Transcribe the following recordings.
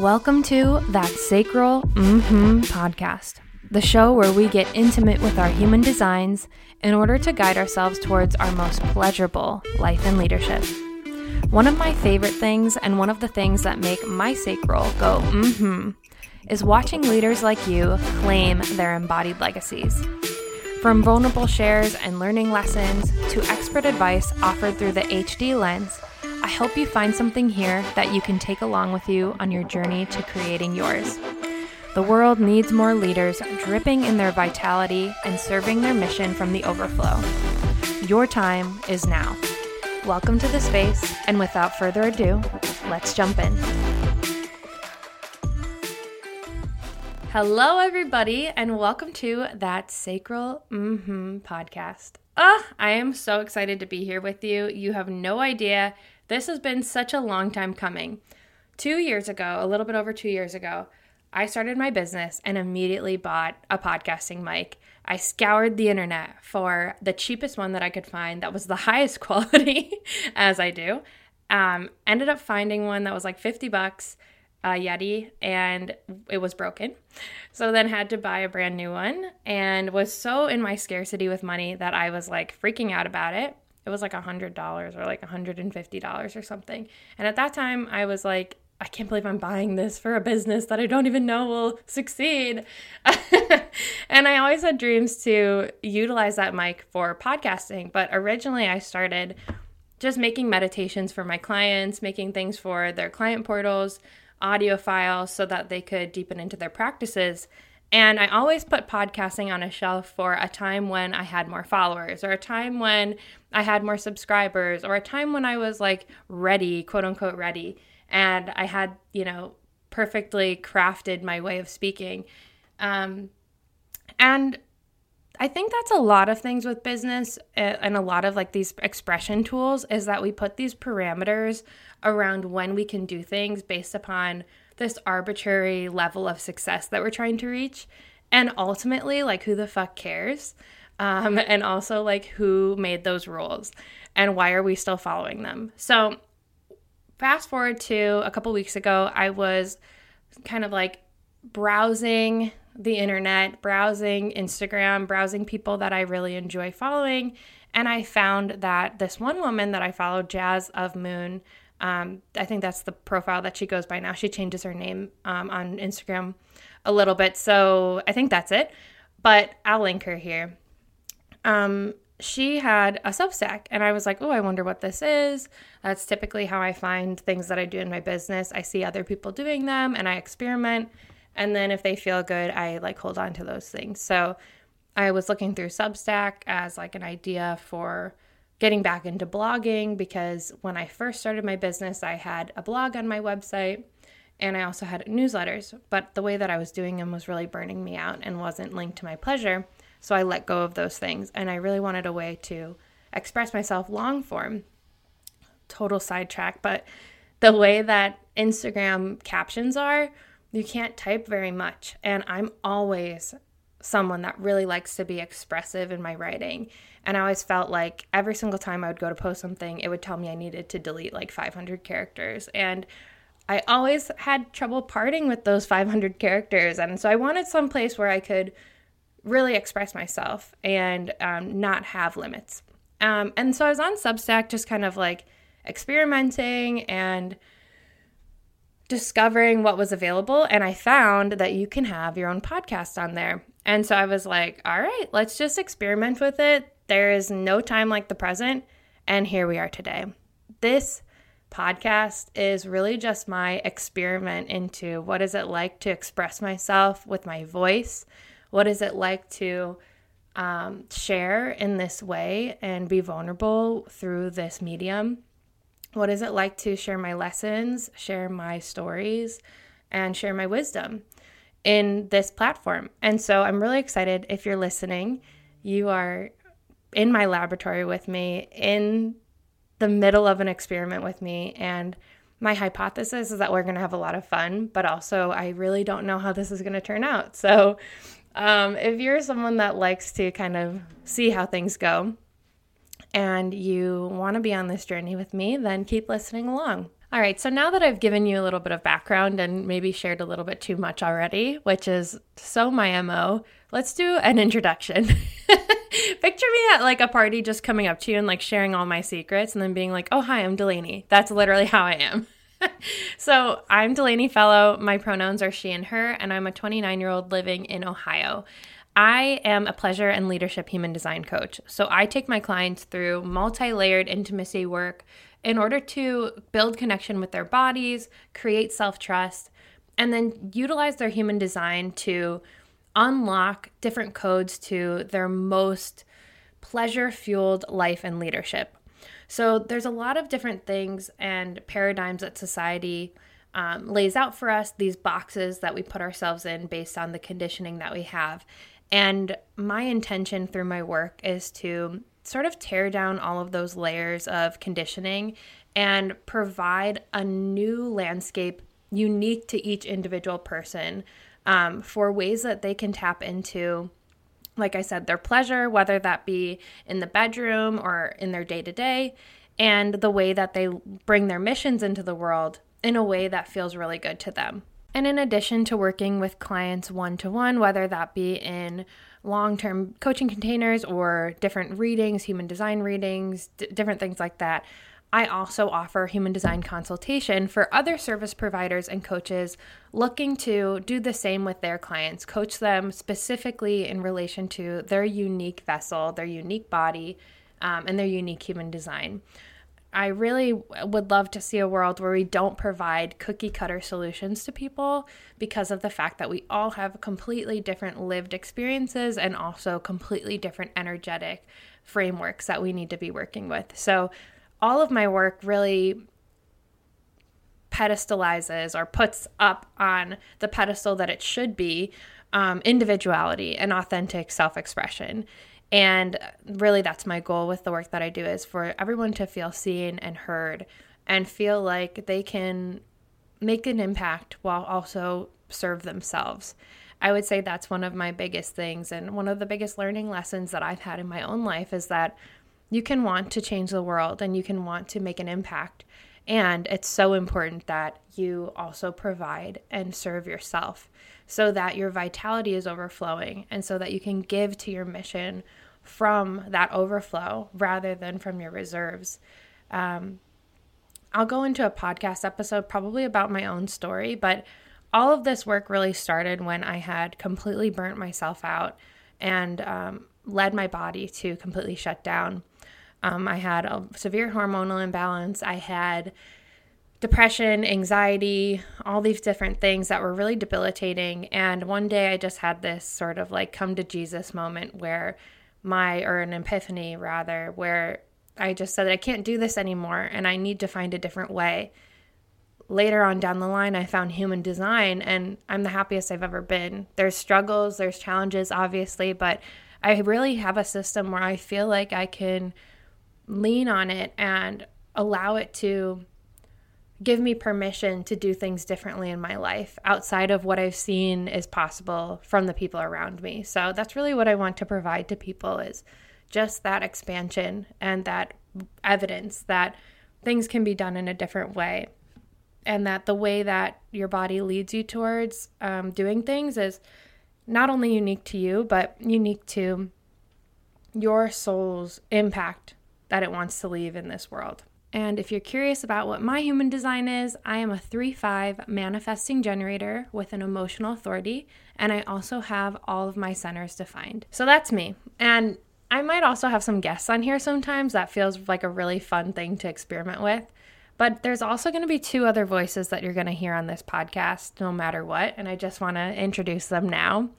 Welcome to That Sacral Mm-hmm podcast, the show where we get intimate with our human designs in order to guide ourselves towards our most pleasurable life and leadership. One of my favorite things, and one of the things that make my sacral go mm-hmm, is watching leaders like you claim their embodied legacies. From vulnerable shares and learning lessons to expert advice offered through the HD lens, Hope you find something here that you can take along with you on your journey to creating yours. The world needs more leaders dripping in their vitality and serving their mission from the overflow. Your time is now. Welcome to the space, and without further ado, let's jump in. Hello, everybody, and welcome to that Sacral Mm-hmm podcast. Ah, I am so excited to be here with you. You have no idea. This has been such a long time coming. Two years ago, a little bit over two years ago, I started my business and immediately bought a podcasting mic. I scoured the internet for the cheapest one that I could find that was the highest quality, as I do. Um, ended up finding one that was like 50 bucks a Yeti and it was broken. So then had to buy a brand new one and was so in my scarcity with money that I was like freaking out about it. It was like a hundred dollars or like a hundred and fifty dollars or something. And at that time I was like, I can't believe I'm buying this for a business that I don't even know will succeed. and I always had dreams to utilize that mic for podcasting, but originally I started just making meditations for my clients, making things for their client portals, audio files so that they could deepen into their practices. And I always put podcasting on a shelf for a time when I had more followers, or a time when I had more subscribers, or a time when I was like ready, quote unquote, ready. And I had, you know, perfectly crafted my way of speaking. Um, and I think that's a lot of things with business eh, and a lot of like these expression tools is that we put these parameters around when we can do things based upon this arbitrary level of success that we're trying to reach. And ultimately, like, who the fuck cares? Um, and also, like, who made those rules and why are we still following them? So, fast forward to a couple weeks ago, I was kind of like browsing the internet, browsing Instagram, browsing people that I really enjoy following. And I found that this one woman that I followed, Jas of Moon, um, I think that's the profile that she goes by now. She changes her name um, on Instagram a little bit. So I think that's it. But I'll link her here. Um, she had a Substack, and I was like, oh, I wonder what this is. That's typically how I find things that I do in my business. I see other people doing them and I experiment and then if they feel good, I like hold on to those things. So I was looking through Substack as like an idea for getting back into blogging because when I first started my business, I had a blog on my website and I also had newsletters, but the way that I was doing them was really burning me out and wasn't linked to my pleasure. So I let go of those things and I really wanted a way to express myself long form. Total sidetrack, but the way that Instagram captions are, you can't type very much. And I'm always someone that really likes to be expressive in my writing. And I always felt like every single time I would go to post something, it would tell me I needed to delete like 500 characters. And I always had trouble parting with those 500 characters. And so I wanted some place where I could really express myself and um, not have limits. Um, and so I was on Substack just kind of like experimenting and discovering what was available and I found that you can have your own podcast on there. And so I was like, all right, let's just experiment with it. There is no time like the present. And here we are today. This podcast is really just my experiment into what is it like to express myself with my voice? What is it like to um, share in this way and be vulnerable through this medium? What is it like to share my lessons, share my stories, and share my wisdom in this platform? And so I'm really excited if you're listening. You are in my laboratory with me, in the middle of an experiment with me. And my hypothesis is that we're going to have a lot of fun, but also I really don't know how this is going to turn out. So, um, if you're someone that likes to kind of see how things go, and you want to be on this journey with me, then keep listening along. All right, so now that I've given you a little bit of background and maybe shared a little bit too much already, which is so my MO, let's do an introduction. Picture me at like a party just coming up to you and like sharing all my secrets and then being like, oh, hi, I'm Delaney. That's literally how I am. so I'm Delaney Fellow. My pronouns are she and her, and I'm a 29 year old living in Ohio. I am a pleasure and leadership human design coach. So I take my clients through multi layered intimacy work in order to build connection with their bodies, create self trust, and then utilize their human design to unlock different codes to their most pleasure fueled life and leadership. So there's a lot of different things and paradigms that society um, lays out for us, these boxes that we put ourselves in based on the conditioning that we have. And my intention through my work is to sort of tear down all of those layers of conditioning and provide a new landscape unique to each individual person um, for ways that they can tap into like I said, their pleasure, whether that be in the bedroom or in their day to day, and the way that they bring their missions into the world in a way that feels really good to them. And in addition to working with clients one to one, whether that be in long term coaching containers or different readings, human design readings, d- different things like that. I also offer human design consultation for other service providers and coaches looking to do the same with their clients, coach them specifically in relation to their unique vessel, their unique body, um, and their unique human design. I really would love to see a world where we don't provide cookie cutter solutions to people because of the fact that we all have completely different lived experiences and also completely different energetic frameworks that we need to be working with. So, all of my work really pedestalizes or puts up on the pedestal that it should be um, individuality and authentic self expression. And really, that's my goal with the work that I do is for everyone to feel seen and heard and feel like they can make an impact while also serve themselves. I would say that's one of my biggest things. And one of the biggest learning lessons that I've had in my own life is that you can want to change the world and you can want to make an impact. And it's so important that you also provide and serve yourself so that your vitality is overflowing and so that you can give to your mission from that overflow rather than from your reserves. Um, I'll go into a podcast episode probably about my own story, but all of this work really started when I had completely burnt myself out and um, led my body to completely shut down. Um, I had a severe hormonal imbalance. I had depression, anxiety, all these different things that were really debilitating. And one day I just had this sort of like come to Jesus moment where my, or an epiphany rather, where I just said I can't do this anymore and I need to find a different way. Later on down the line, I found human design and I'm the happiest I've ever been. There's struggles, there's challenges, obviously, but I really have a system where I feel like I can lean on it and allow it to give me permission to do things differently in my life outside of what I've seen is possible from the people around me. So that's really what I want to provide to people is just that expansion and that evidence that things can be done in a different way and that the way that your body leads you towards um, doing things is not only unique to you but unique to your soul's impact that it wants to leave in this world. And if you're curious about what my human design is, I am a 3 5 manifesting generator with an emotional authority, and I also have all of my centers defined. So that's me. And I might also have some guests on here sometimes. That feels like a really fun thing to experiment with. But there's also going to be two other voices that you're going to hear on this podcast, no matter what. And I just want to introduce them now.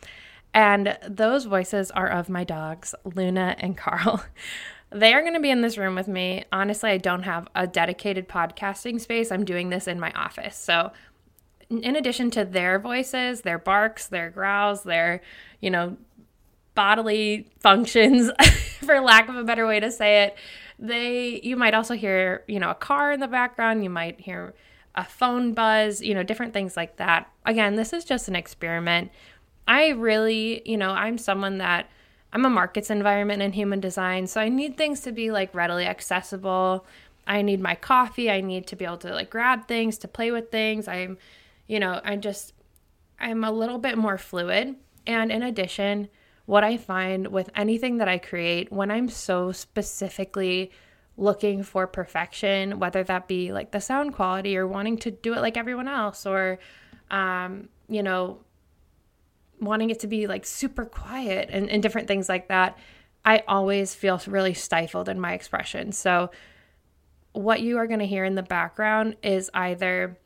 And those voices are of my dogs, Luna and Carl. They are going to be in this room with me. Honestly, I don't have a dedicated podcasting space. I'm doing this in my office. So, in addition to their voices, their barks, their growls, their, you know, bodily functions, for lack of a better way to say it, they you might also hear, you know, a car in the background, you might hear a phone buzz, you know, different things like that. Again, this is just an experiment. I really, you know, I'm someone that I'm a markets environment and human design, so I need things to be like readily accessible. I need my coffee. I need to be able to like grab things, to play with things. I'm, you know, I just, I'm a little bit more fluid. And in addition, what I find with anything that I create, when I'm so specifically looking for perfection, whether that be like the sound quality or wanting to do it like everyone else, or, um, you know, wanting it to be like super quiet and, and different things like that, I always feel really stifled in my expression. So, what you are going to hear in the background is either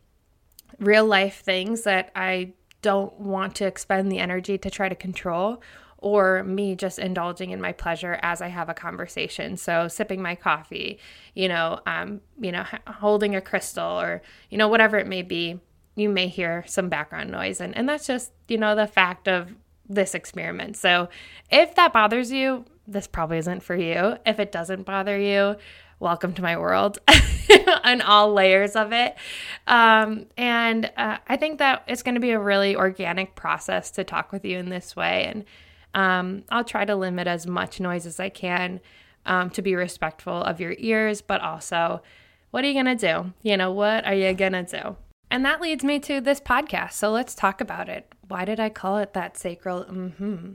real life things that I don't want to expend the energy to try to control or me just indulging in my pleasure as I have a conversation. So sipping my coffee, you know, um, you know, holding a crystal or you know whatever it may be. You may hear some background noise, and and that's just you know the fact of this experiment. So if that bothers you, this probably isn't for you. If it doesn't bother you, welcome to my world and all layers of it. Um, and uh, I think that it's going to be a really organic process to talk with you in this way. And um, I'll try to limit as much noise as I can um, to be respectful of your ears, but also, what are you going to do? You know, what are you going to do? And that leads me to this podcast. So let's talk about it. Why did I call it that sacral? Mm-hmm.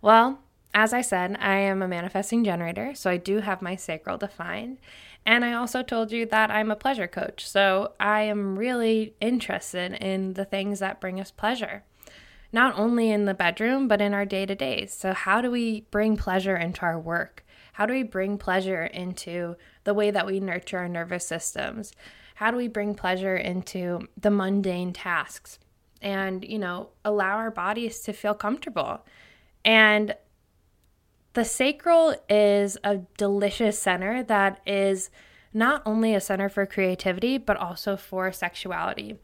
Well, as I said, I am a manifesting generator, so I do have my sacral defined. And I also told you that I'm a pleasure coach, so I am really interested in the things that bring us pleasure, not only in the bedroom, but in our day to days. So, how do we bring pleasure into our work? How do we bring pleasure into the way that we nurture our nervous systems? How do we bring pleasure into the mundane tasks and, you know, allow our bodies to feel comfortable? And the sacral is a delicious center that is not only a center for creativity, but also for sexuality.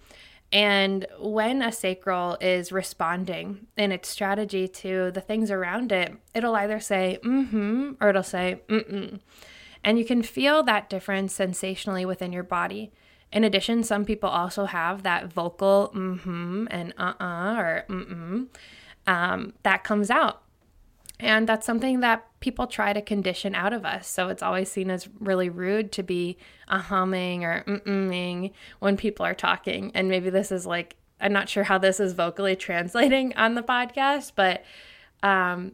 And when a sacral is responding in its strategy to the things around it, it'll either say mm hmm or it'll say mm mm. And you can feel that difference sensationally within your body. In addition, some people also have that vocal mm hmm and uh uh or mm mm um, that comes out and that's something that people try to condition out of us. So it's always seen as really rude to be a humming or mm when people are talking. And maybe this is like, I'm not sure how this is vocally translating on the podcast, but um,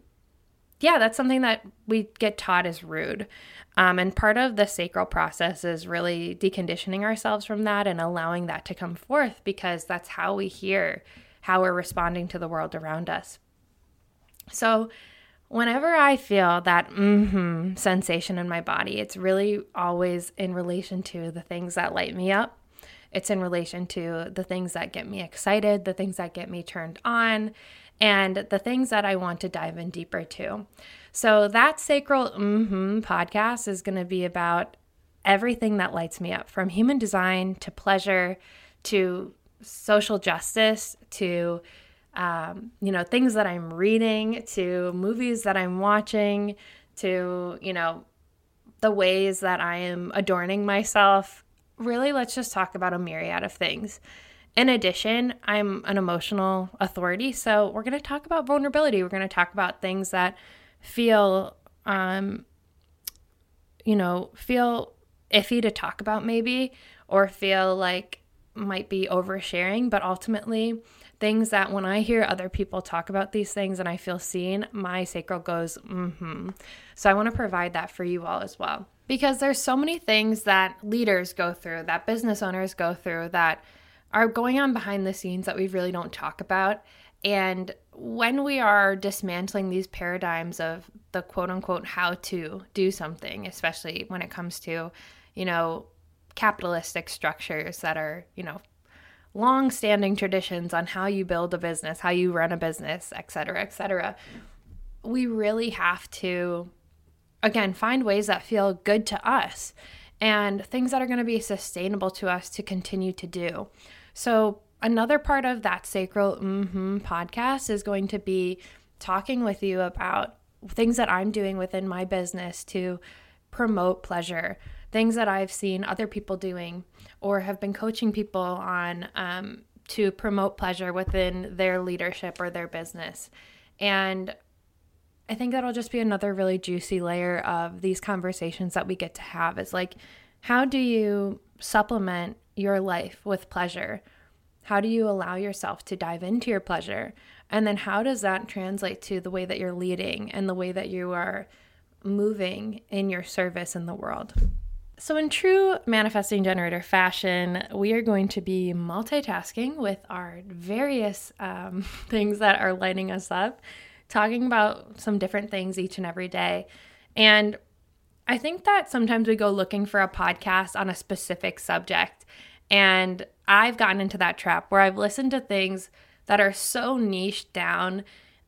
yeah, that's something that we get taught is rude. Um, and part of the sacral process is really deconditioning ourselves from that and allowing that to come forth because that's how we hear how we're responding to the world around us. So, Whenever I feel that mm-hmm sensation in my body, it's really always in relation to the things that light me up. It's in relation to the things that get me excited, the things that get me turned on, and the things that I want to dive in deeper to. So, that sacral mm-hmm podcast is going to be about everything that lights me up from human design to pleasure to social justice to um, you know, things that I'm reading, to movies that I'm watching, to, you know, the ways that I am adorning myself. Really, let's just talk about a myriad of things. In addition, I'm an emotional authority, so we're going to talk about vulnerability. We're going to talk about things that feel, um, you know, feel iffy to talk about, maybe, or feel like might be oversharing, but ultimately, things that when I hear other people talk about these things and I feel seen, my sacral goes, mm hmm. So I want to provide that for you all as well. Because there's so many things that leaders go through, that business owners go through, that are going on behind the scenes that we really don't talk about. And when we are dismantling these paradigms of the quote unquote how to do something, especially when it comes to, you know, capitalistic structures that are, you know, long standing traditions on how you build a business, how you run a business, et cetera, et cetera. We really have to, again, find ways that feel good to us and things that are going to be sustainable to us to continue to do. So, another part of that sacral mm-hmm podcast is going to be talking with you about things that I'm doing within my business to promote pleasure, things that I've seen other people doing or have been coaching people on um, to promote pleasure within their leadership or their business. And I think that'll just be another really juicy layer of these conversations that we get to have. It's like How do you supplement your life with pleasure? How do you allow yourself to dive into your pleasure? And then how does that translate to the way that you're leading and the way that you are moving in your service in the world? So, in true manifesting generator fashion, we are going to be multitasking with our various um, things that are lighting us up, talking about some different things each and every day. And I think that sometimes we go looking for a podcast on a specific subject. And I've gotten into that trap where I've listened to things that are so niche down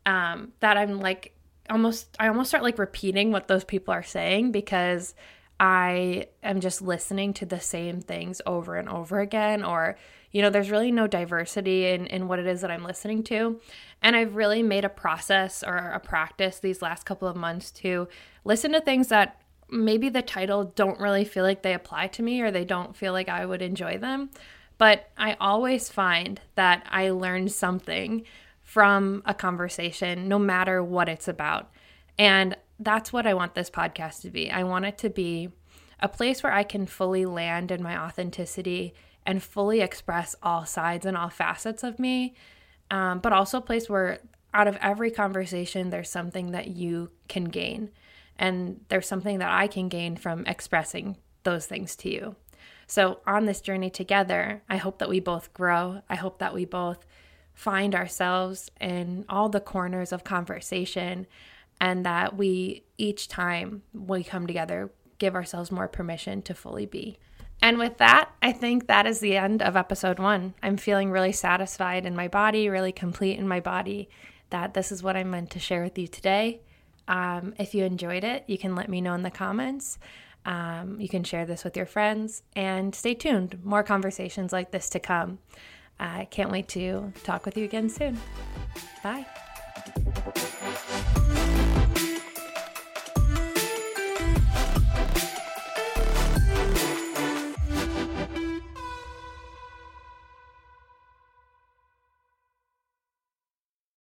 um, that I'm like, almost, I almost start like repeating what those people are saying because I am just listening to the same things over and over again, or, you know, there's really no diversity in, in what it is that I'm listening to. And I've really made a process or a practice these last couple of months to listen to things that maybe the title don't really feel like they apply to me or they don't feel like I would enjoy them. But I always find that I learn something from a conversation, no matter what it's about. And that's what I want this podcast to be. I want it to be a place where I can fully land in my authenticity and fully express all sides and all facets of me, um, but also a place where out of every conversation, there's something that you can gain. And there's something that I can gain from expressing those things to you. So, on this journey together, I hope that we both grow. I hope that we both find ourselves in all the corners of conversation and that we each time we come together give ourselves more permission to fully be. And with that, I think that is the end of episode one. I'm feeling really satisfied in my body, really complete in my body, that this is what I meant to share with you today. Um, if you enjoyed it, you can let me know in the comments. Um, you can share this with your friends and stay tuned. More conversations like this to come. I uh, can't wait to talk with you again soon. Bye.